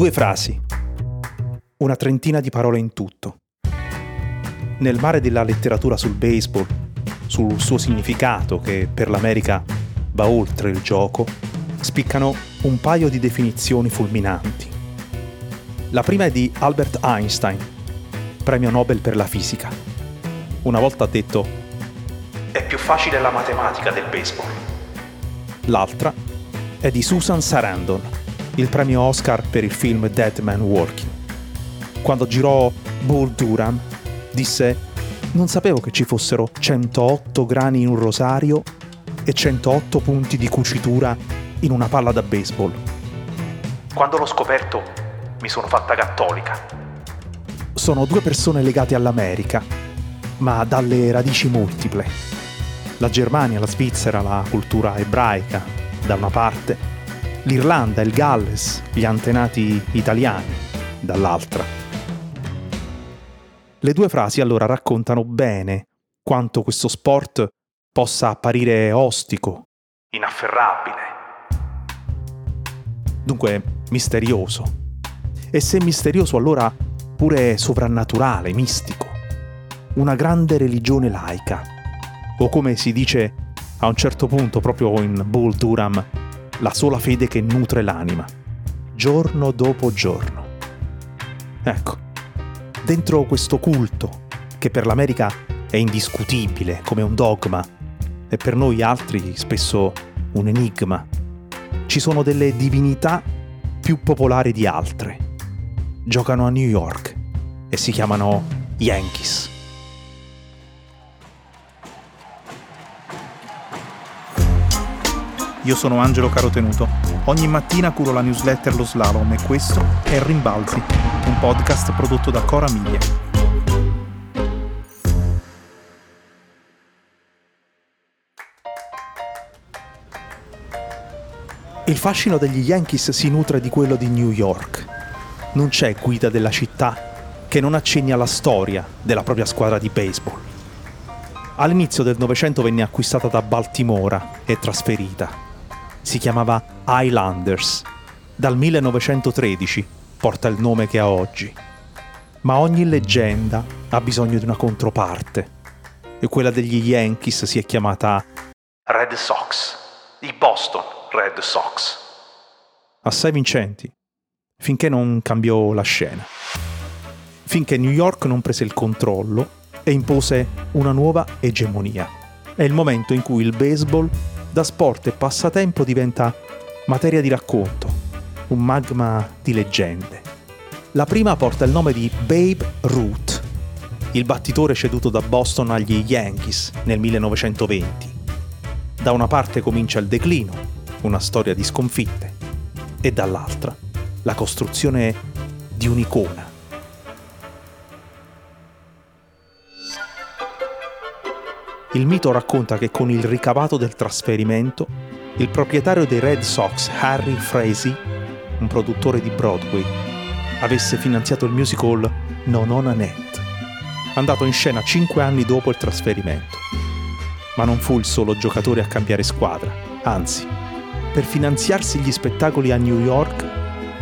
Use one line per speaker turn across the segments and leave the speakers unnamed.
Due frasi, una trentina di parole in tutto. Nel mare della letteratura sul baseball, sul suo significato che per l'America va oltre il gioco, spiccano un paio di definizioni fulminanti. La prima è di Albert Einstein, premio Nobel per la fisica. Una volta ha detto è più facile la matematica del baseball. L'altra è di Susan Sarandon, il premio Oscar per il film Dead Man Walking. Quando girò Bull Durham, disse non sapevo che ci fossero 108 grani in un rosario e 108 punti di cucitura in una palla da baseball. Quando l'ho scoperto mi sono fatta cattolica. Sono due persone legate all'America, ma dalle radici multiple. La Germania, la Svizzera, la cultura ebraica, da una parte, l'Irlanda, il Galles, gli antenati italiani, dall'altra. Le due frasi allora raccontano bene quanto questo sport possa apparire ostico, inafferrabile. Dunque misterioso. E se misterioso allora pure sovrannaturale, mistico. Una grande religione laica. O come si dice a un certo punto proprio in Bull Durham, la sola fede che nutre l'anima, giorno dopo giorno. Ecco, dentro questo culto, che per l'America è indiscutibile come un dogma e per noi altri spesso un enigma, ci sono delle divinità più popolari di altre. Giocano a New York e si chiamano Yankees.
Io sono Angelo Carotenuto. Ogni mattina curo la newsletter Lo Slalom e questo è Rimbalzi, un podcast prodotto da Cora Miglia.
Il fascino degli Yankees si nutre di quello di New York. Non c'è guida della città che non accenni alla storia della propria squadra di baseball. All'inizio del Novecento venne acquistata da Baltimora e trasferita si chiamava Highlanders. Dal 1913 porta il nome che ha oggi. Ma ogni leggenda ha bisogno di una controparte. E quella degli Yankees si è chiamata Red Sox, i Boston Red Sox. Assai vincenti, finché non cambiò la scena. Finché New York non prese il controllo e impose una nuova egemonia. È il momento in cui il baseball da sport e passatempo diventa materia di racconto, un magma di leggende. La prima porta il nome di Babe Ruth, il battitore ceduto da Boston agli Yankees nel 1920. Da una parte comincia il declino, una storia di sconfitte, e dall'altra la costruzione di un'icona Il mito racconta che con il ricavato del trasferimento, il proprietario dei Red Sox, Harry Frazee, un produttore di Broadway, avesse finanziato il musical Nonona Net, andato in scena cinque anni dopo il trasferimento. Ma non fu il solo giocatore a cambiare squadra, anzi, per finanziarsi gli spettacoli a New York,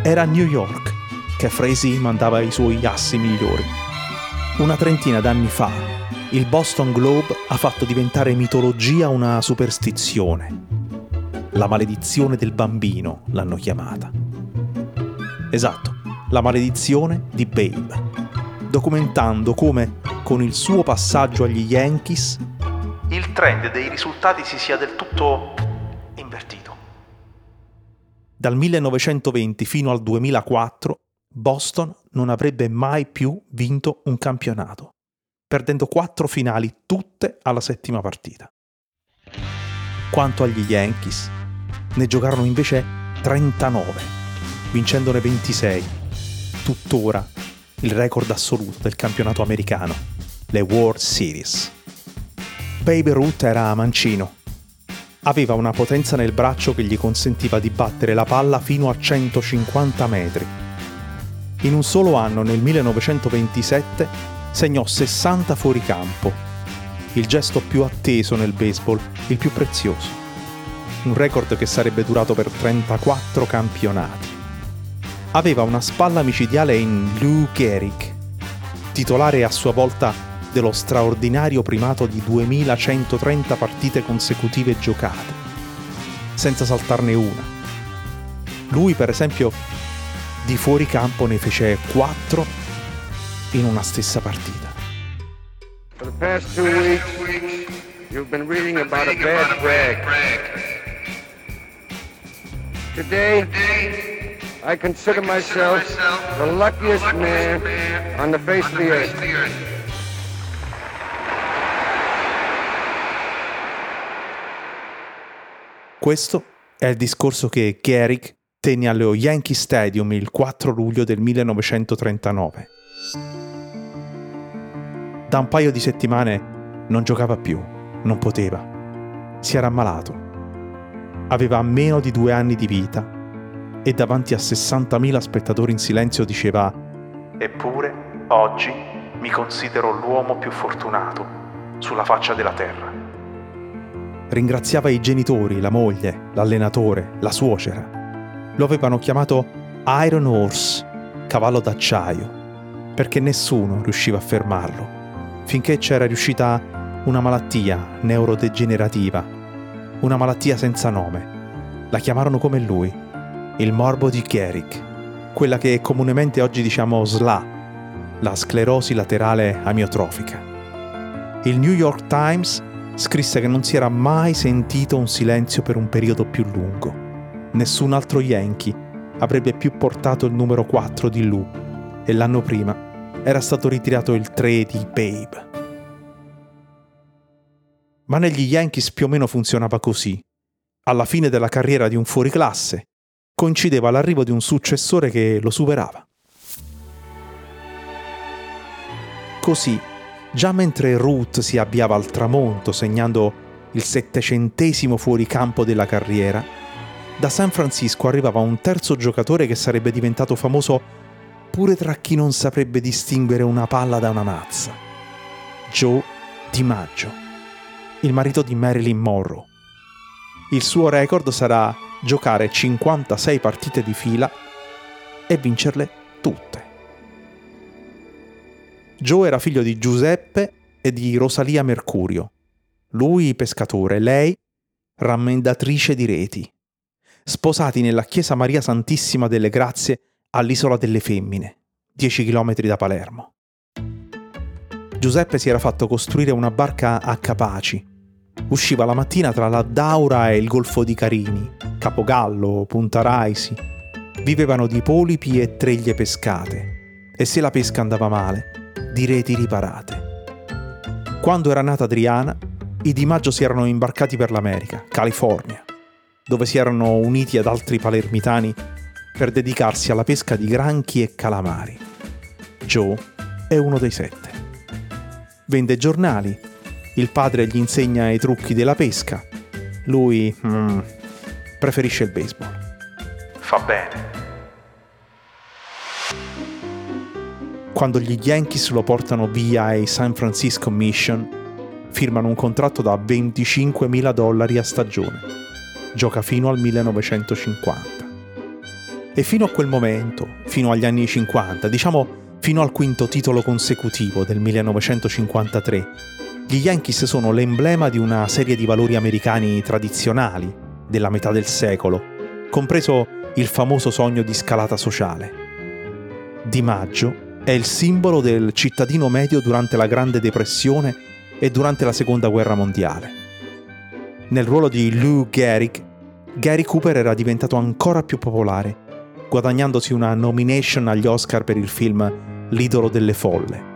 era a New York che Frazee mandava i suoi assi migliori. Una trentina d'anni fa, il Boston Globe ha fatto diventare mitologia una superstizione. La maledizione del bambino l'hanno chiamata. Esatto, la maledizione di Babe, documentando come, con il suo passaggio agli Yankees, il trend dei risultati si sia del tutto invertito. Dal 1920 fino al 2004 Boston non avrebbe mai più vinto un campionato perdendo quattro finali, tutte alla settima partita. Quanto agli Yankees, ne giocarono invece 39, vincendone 26, tuttora il record assoluto del campionato americano, le World Series. Baby Ruth era mancino. Aveva una potenza nel braccio che gli consentiva di battere la palla fino a 150 metri. In un solo anno, nel 1927, segnò 60 fuoricampo, il gesto più atteso nel baseball, il più prezioso. Un record che sarebbe durato per 34 campionati. aveva una spalla micidiale in Lou Gehrig, titolare a sua volta dello straordinario primato di 2130 partite consecutive giocate, senza saltarne una. Lui, per esempio, di fuori campo ne fece 4 in una stessa partita. For the past two weeks, you've been reading about a bad brag. Today, I consider myself the luckiest man on the face of the earth. Questo è il discorso che Garrick tenne allo Yankee Stadium il 4 luglio del 1939. Da un paio di settimane non giocava più, non poteva. Si era ammalato. Aveva meno di due anni di vita e davanti a 60.000 spettatori in silenzio diceva Eppure oggi mi considero l'uomo più fortunato sulla faccia della terra. Ringraziava i genitori, la moglie, l'allenatore, la suocera. Lo avevano chiamato Iron Horse, cavallo d'acciaio, perché nessuno riusciva a fermarlo, finché c'era riuscita una malattia neurodegenerativa, una malattia senza nome. La chiamarono come lui, il morbo di Gehrig, quella che comunemente oggi diciamo SLA, la sclerosi laterale amiotrofica. Il New York Times scrisse che non si era mai sentito un silenzio per un periodo più lungo. Nessun altro Yankee avrebbe più portato il numero 4 di Lou e l'anno prima era stato ritirato il 3 di Babe. Ma negli Yankees più o meno funzionava così. Alla fine della carriera di un fuoriclasse, coincideva l'arrivo di un successore che lo superava. Così, già mentre Ruth si avviava al tramonto segnando il settecentesimo fuoricampo della carriera, da San Francisco arrivava un terzo giocatore che sarebbe diventato famoso pure tra chi non saprebbe distinguere una palla da una mazza. Joe DiMaggio, il marito di Marilyn Monroe. Il suo record sarà giocare 56 partite di fila e vincerle tutte. Joe era figlio di Giuseppe e di Rosalia Mercurio. Lui pescatore, lei rammendatrice di reti. Sposati nella chiesa Maria Santissima delle Grazie all'Isola delle Femmine, 10 km da Palermo. Giuseppe si era fatto costruire una barca a Capaci, usciva la mattina tra la Daura e il Golfo di Carini, Capogallo, Punta Raisi. Vivevano di polipi e treglie pescate e se la pesca andava male, di reti riparate. Quando era nata Adriana, i Di Maggio si erano imbarcati per l'America, California, dove si erano uniti ad altri palermitani per dedicarsi alla pesca di granchi e calamari. Joe è uno dei sette. Vende giornali il padre gli insegna i trucchi della pesca. Lui mm, preferisce il baseball. Fa bene. Quando gli Yankees lo portano via ai San Francisco Mission, firmano un contratto da 25.000 dollari a stagione. Gioca fino al 1950. E fino a quel momento, fino agli anni 50, diciamo fino al quinto titolo consecutivo del 1953, gli Yankees sono l'emblema di una serie di valori americani tradizionali della metà del secolo, compreso il famoso sogno di scalata sociale. Di Maggio è il simbolo del cittadino medio durante la Grande Depressione e durante la Seconda Guerra Mondiale. Nel ruolo di Lou Gehrig, Gary Cooper era diventato ancora più popolare, guadagnandosi una nomination agli Oscar per il film L'idolo delle folle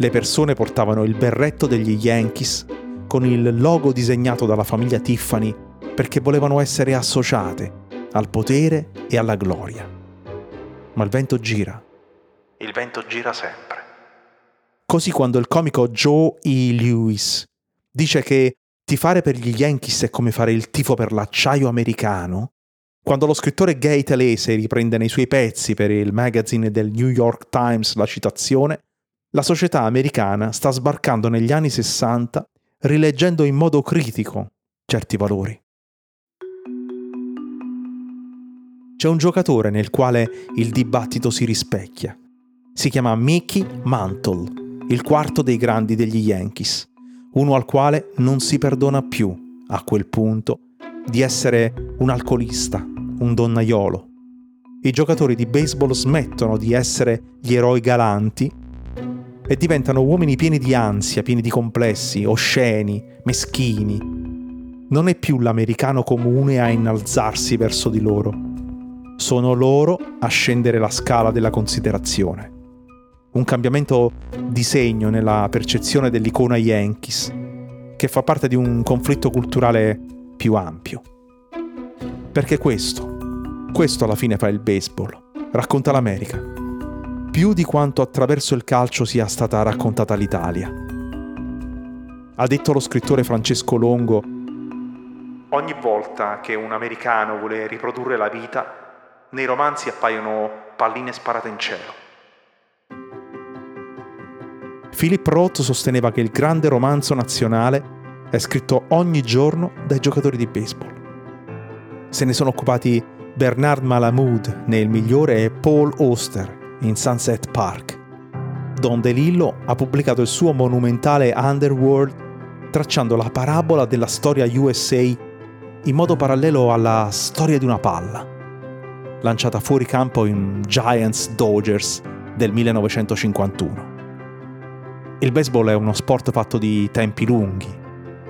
le persone portavano il berretto degli Yankees con il logo disegnato dalla famiglia Tiffany perché volevano essere associate al potere e alla gloria. Ma il vento gira. Il vento gira sempre. Così quando il comico Joe E. Lewis dice che tifare per gli Yankees è come fare il tifo per l'acciaio americano, quando lo scrittore Gay Talese riprende nei suoi pezzi per il magazine del New York Times la citazione, la società americana sta sbarcando negli anni 60 rileggendo in modo critico certi valori. c'è un giocatore nel quale il dibattito si rispecchia. Si chiama Mickey Mantle, il quarto dei grandi degli Yankees, uno al quale non si perdona più, a quel punto, di essere un alcolista, un donnaiolo. I giocatori di baseball smettono di essere gli eroi galanti e diventano uomini pieni di ansia, pieni di complessi, osceni, meschini. Non è più l'americano comune a innalzarsi verso di loro. Sono loro a scendere la scala della considerazione. Un cambiamento di segno nella percezione dell'icona Yankees, che fa parte di un conflitto culturale più ampio. Perché questo, questo alla fine fa il baseball, racconta l'America più di quanto attraverso il calcio sia stata raccontata l'Italia. Ha detto lo scrittore Francesco Longo,
Ogni volta che un americano vuole riprodurre la vita, nei romanzi appaiono palline sparate in cielo.
Philip Roth sosteneva che il grande romanzo nazionale è scritto ogni giorno dai giocatori di baseball. Se ne sono occupati Bernard Malamud nel migliore e Paul Oster in Sunset Park. Don DeLillo ha pubblicato il suo monumentale Underworld tracciando la parabola della storia USA in modo parallelo alla storia di una palla, lanciata fuori campo in Giants Dodgers del 1951. Il baseball è uno sport fatto di tempi lunghi,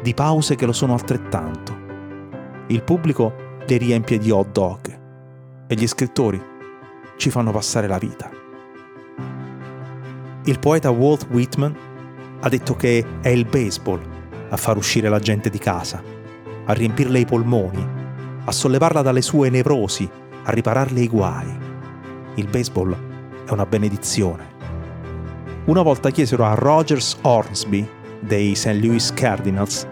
di pause che lo sono altrettanto. Il pubblico le riempie di hot dog e gli scrittori ci fanno passare la vita. Il poeta Walt Whitman ha detto che è il baseball a far uscire la gente di casa, a riempirle i polmoni, a sollevarla dalle sue nevrosi, a ripararle i guai. Il baseball è una benedizione. Una volta chiesero a Rogers Ormsby dei St. Louis Cardinals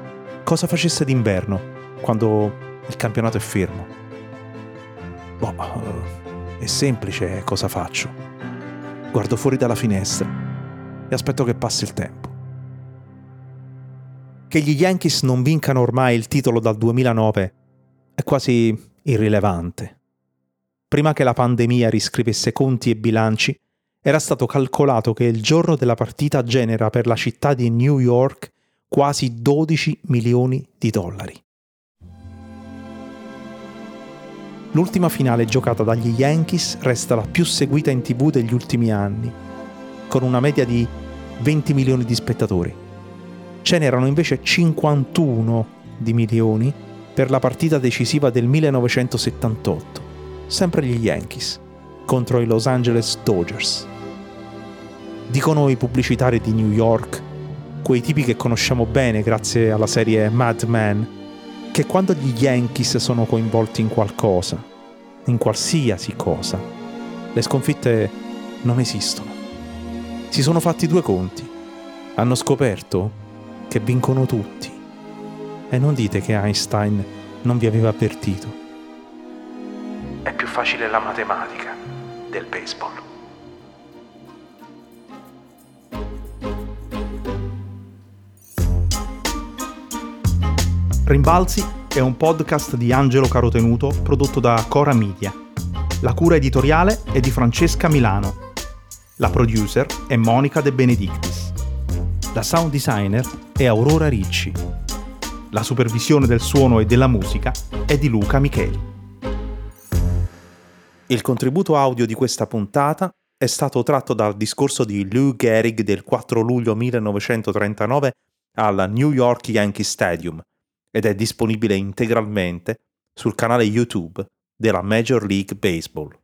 cosa facesse d'inverno quando il campionato è fermo. Boh, è semplice cosa faccio. Guardo fuori dalla finestra e aspetto che passi il tempo. Che gli Yankees non vincano ormai il titolo dal 2009 è quasi irrilevante. Prima che la pandemia riscrivesse conti e bilanci, era stato calcolato che il giorno della partita genera per la città di New York quasi 12 milioni di dollari. L'ultima finale giocata dagli Yankees resta la più seguita in tv degli ultimi anni con una media di 20 milioni di spettatori. Ce n'erano invece 51 di milioni per la partita decisiva del 1978, sempre gli Yankees, contro i Los Angeles Dodgers. Dicono i pubblicitari di New York, quei tipi che conosciamo bene grazie alla serie Mad Men, che quando gli Yankees sono coinvolti in qualcosa, in qualsiasi cosa, le sconfitte non esistono si sono fatti due conti. Hanno scoperto che vincono tutti. E non dite che Einstein non vi aveva avvertito.
È più facile la matematica del baseball.
Rimbalzi è un podcast di Angelo Carotenuto prodotto da Cora Media. La cura editoriale è di Francesca Milano la producer è Monica De Benedictis. La sound designer è Aurora Ricci. La supervisione del suono e della musica è di Luca Micheli. Il contributo audio di questa puntata è stato tratto dal discorso di Lou Gehrig del 4 luglio 1939 al New York Yankee Stadium ed è disponibile integralmente sul canale YouTube della Major League Baseball.